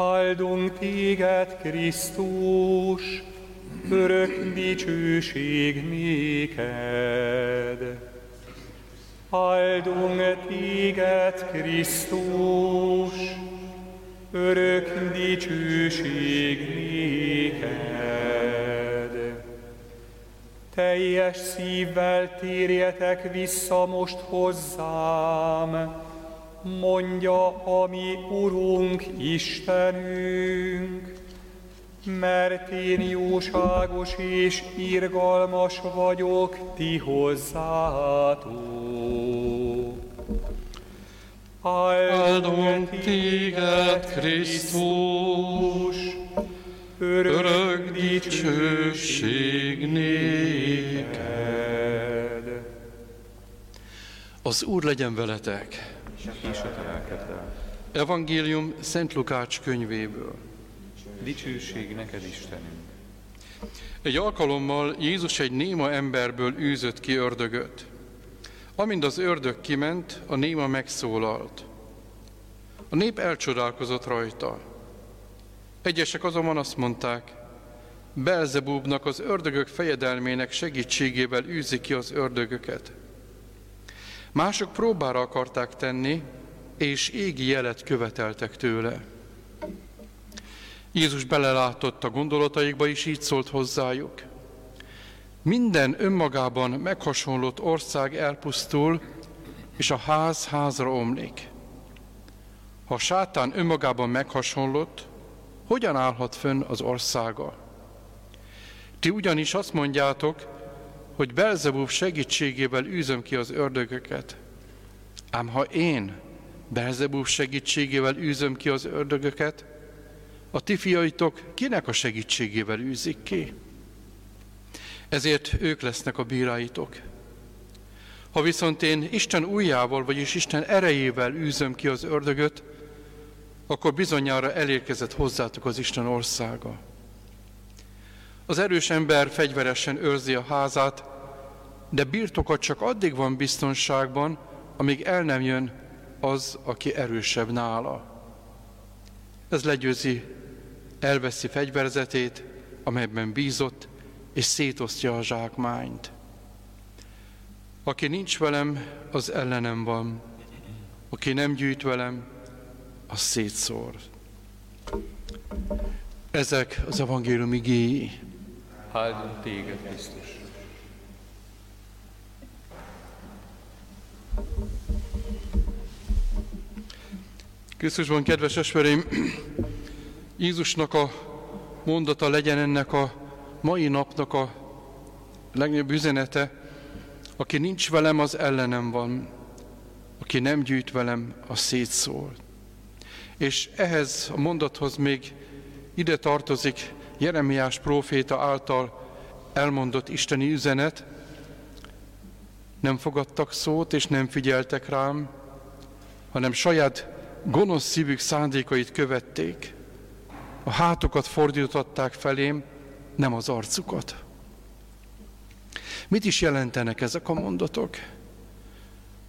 Áldunk téged, Krisztus, örök dicsőség néked. Áldunk téged, Krisztus, örök dicsőség néked. Teljes szívvel térjetek vissza most hozzám, mondja a mi Urunk Istenünk, mert én jóságos és irgalmas vagyok ti hozzátok. Áldunk téged, Krisztus, örök dicsőség néked. Az Úr legyen veletek! És a Evangélium Szent Lukács könyvéből. Dicsőség neked, Istenünk. Egy alkalommal Jézus egy néma emberből űzött ki ördögöt. Amint az ördög kiment, a néma megszólalt. A nép elcsodálkozott rajta. Egyesek azonban azt mondták, Belzebúbnak az ördögök fejedelmének segítségével űzi ki az ördögöket. Mások próbára akarták tenni, és égi jelet követeltek tőle. Jézus belelátott a gondolataikba, és így szólt hozzájuk. Minden önmagában meghasonlott ország elpusztul, és a ház házra omlik. Ha a sátán önmagában meghasonlott, hogyan állhat fönn az országa? Ti ugyanis azt mondjátok, hogy Belzebub segítségével űzöm ki az ördögöket. Ám ha én Belzebub segítségével űzöm ki az ördögöket, a ti fiaitok kinek a segítségével űzik ki? Ezért ők lesznek a bíráitok. Ha viszont én Isten újjával, vagyis Isten erejével űzöm ki az ördögöt, akkor bizonyára elérkezett hozzátok az Isten országa. Az erős ember fegyveresen őrzi a házát, de birtokat csak addig van biztonságban, amíg el nem jön az, aki erősebb nála. Ez legyőzi, elveszi fegyverzetét, amelyben bízott, és szétosztja a zsákmányt. Aki nincs velem, az ellenem van. Aki nem gyűjt velem, az szétszór. Ezek az evangélium igéi. Áldunk téged, Krisztus. Krisztusban, kedves esvereim, Jézusnak a mondata legyen ennek a mai napnak a legnagyobb üzenete, aki nincs velem, az ellenem van, aki nem gyűjt velem, az szétszól. És ehhez a mondathoz még ide tartozik Jeremiás próféta által elmondott isteni üzenet, nem fogadtak szót és nem figyeltek rám, hanem saját gonosz szívük szándékait követték. A hátokat fordították felém, nem az arcukat. Mit is jelentenek ezek a mondatok?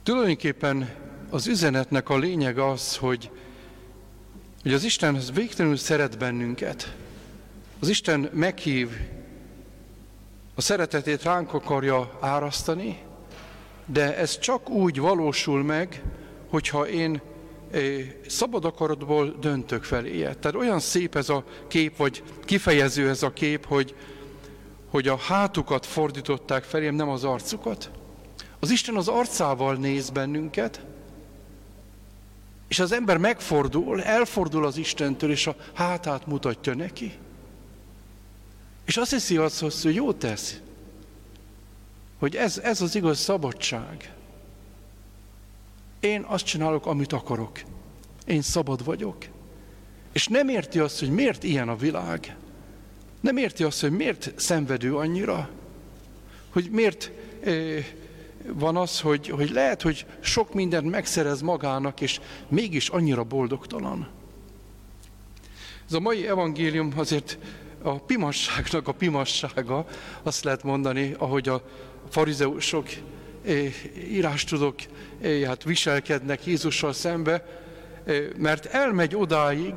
Tulajdonképpen az üzenetnek a lényeg az, hogy, hogy az Isten az végtelenül szeret bennünket. Az Isten meghív, a szeretetét ránk akarja árasztani, de ez csak úgy valósul meg, hogyha én szabad akaratból döntök feléje. Tehát olyan szép ez a kép, vagy kifejező ez a kép, hogy, hogy a hátukat fordították felém, nem az arcukat. Az Isten az arcával néz bennünket, és az ember megfordul, elfordul az Istentől, és a hátát mutatja neki. És azt hiszi azt, hogy jó tesz, hogy ez, ez az igaz szabadság. Én azt csinálok, amit akarok. Én szabad vagyok. És nem érti azt, hogy miért ilyen a világ. Nem érti azt, hogy miért szenvedő annyira. Hogy miért eh, van az, hogy, hogy lehet, hogy sok mindent megszerez magának, és mégis annyira boldogtalan. Ez a mai evangélium azért a pimasságnak a pimassága, azt lehet mondani, ahogy a farizeusok írástudók hát viselkednek Jézussal szembe, mert elmegy odáig,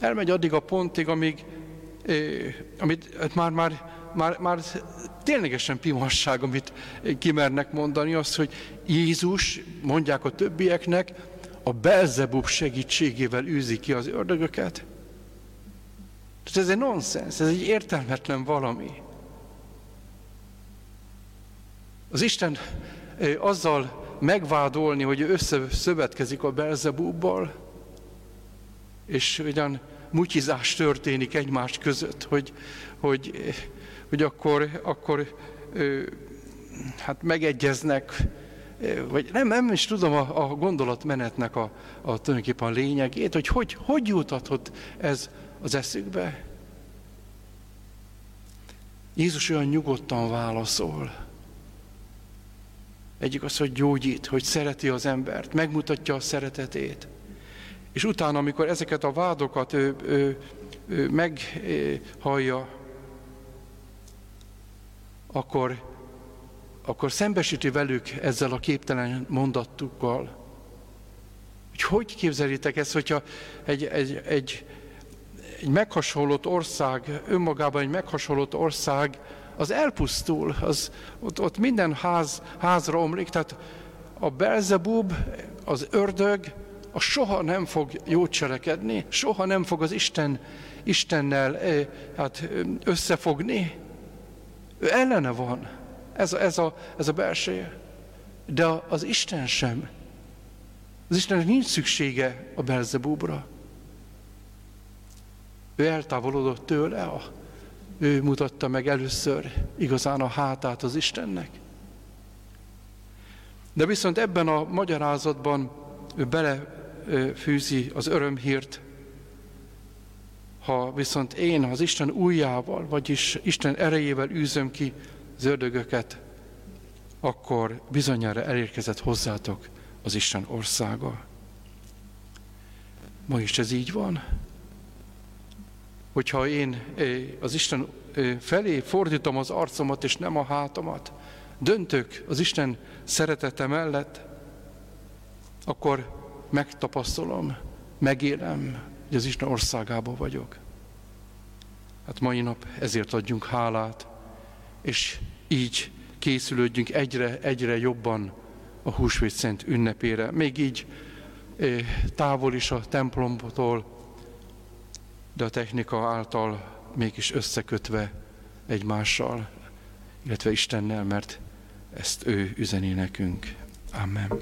elmegy addig a pontig, amíg amit hát már, már, már, már ténylegesen pimasság, amit kimernek mondani, az, hogy Jézus, mondják a többieknek, a Belzebub segítségével űzi ki az ördögöket. Tehát ez egy nonsens, ez egy értelmetlen valami. Az Isten azzal megvádolni, hogy összeszövetkezik a Belzebubbal, és ugyan mutyizás történik egymás között, hogy, hogy, hogy akkor, akkor hát megegyeznek, vagy nem, nem is tudom a, a gondolatmenetnek a, a tulajdonképpen a lényegét, hogy, hogy hogy jutathat ez az eszükbe. Jézus olyan nyugodtan válaszol. Egyik az, hogy gyógyít, hogy szereti az embert, megmutatja a szeretetét. És utána, amikor ezeket a vádokat ő, ő, ő meghallja, akkor, akkor szembesíti velük ezzel a képtelen mondattukkal. Hogy hogy képzelitek ezt, hogyha egy, egy, egy, egy meghasonlott ország, önmagában egy meghasonlott ország, az elpusztul, az, ott, ott minden ház, házra omlik, tehát a Belzebub, az ördög, a soha nem fog jót cselekedni, soha nem fog az Isten, Istennel eh, hát, összefogni. Ő ellene van. Ez a, ez a, ez a belseje. De az Isten sem. Az Istennek nincs szüksége a Belzebubra. Ő eltávolodott tőle, a, ő mutatta meg először igazán a hátát az Istennek. De viszont ebben a magyarázatban ő belefűzi az örömhírt, ha viszont én az Isten újjával, vagyis Isten erejével űzöm ki az ördögöket, akkor bizonyára elérkezett hozzátok az Isten országa. Ma is ez így van. Hogyha én az Isten felé fordítom az arcomat és nem a hátamat, döntök az Isten szeretete mellett, akkor megtapasztalom, megélem, hogy az Isten országában vagyok. Hát mai nap ezért adjunk hálát, és így készülődjünk egyre, egyre jobban a húsvét szent ünnepére. Még így távol is a templomtól, de a technika által mégis összekötve egymással, illetve Istennel, mert ezt ő üzeni nekünk. Amen.